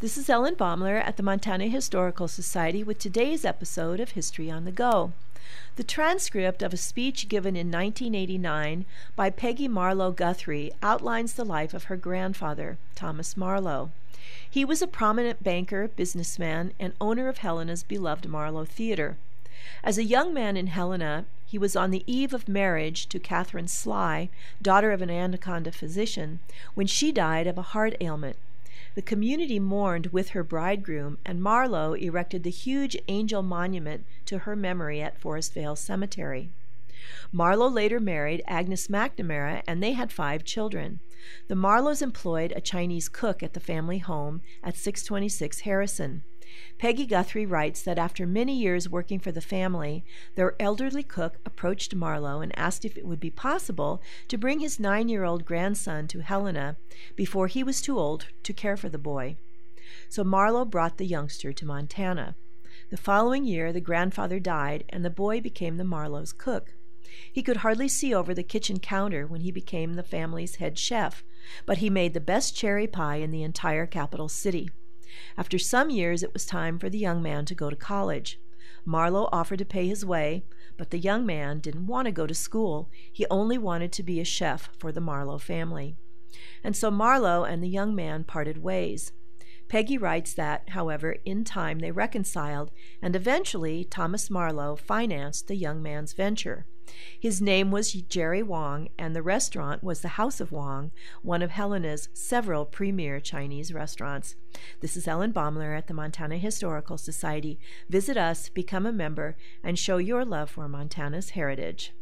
This is Ellen Baumler at the Montana Historical Society with today's episode of History on the Go. The transcript of a speech given in 1989 by Peggy Marlow Guthrie outlines the life of her grandfather, Thomas Marlow. He was a prominent banker, businessman, and owner of Helena's beloved Marlow Theater. As a young man in Helena, he was on the eve of marriage to Catherine Sly, daughter of an Anaconda physician, when she died of a heart ailment. The community mourned with her bridegroom, and Marlow erected the huge angel monument to her memory at Forest Vale Cemetery. Marlow later married Agnes McNamara, and they had five children. The Marlows employed a Chinese cook at the family home at 626 Harrison. Peggy Guthrie writes that after many years working for the family, their elderly cook approached Marlow and asked if it would be possible to bring his nine year old grandson to Helena before he was too old to care for the boy. So Marlow brought the youngster to Montana. The following year, the grandfather died, and the boy became the Marlow's cook. He could hardly see over the kitchen counter when he became the family's head chef, but he made the best cherry pie in the entire capital city. After some years, it was time for the young man to go to college. Marlow offered to pay his way, but the young man didn't want to go to school. He only wanted to be a chef for the Marlow family. And so Marlow and the young man parted ways. Peggy writes that, however, in time they reconciled, and eventually Thomas Marlow financed the young man's venture. His name was Jerry Wong, and the restaurant was the House of Wong, one of Helena's several premier Chinese restaurants. This is Ellen Baumler at the Montana Historical Society. Visit us, become a member, and show your love for Montana's heritage.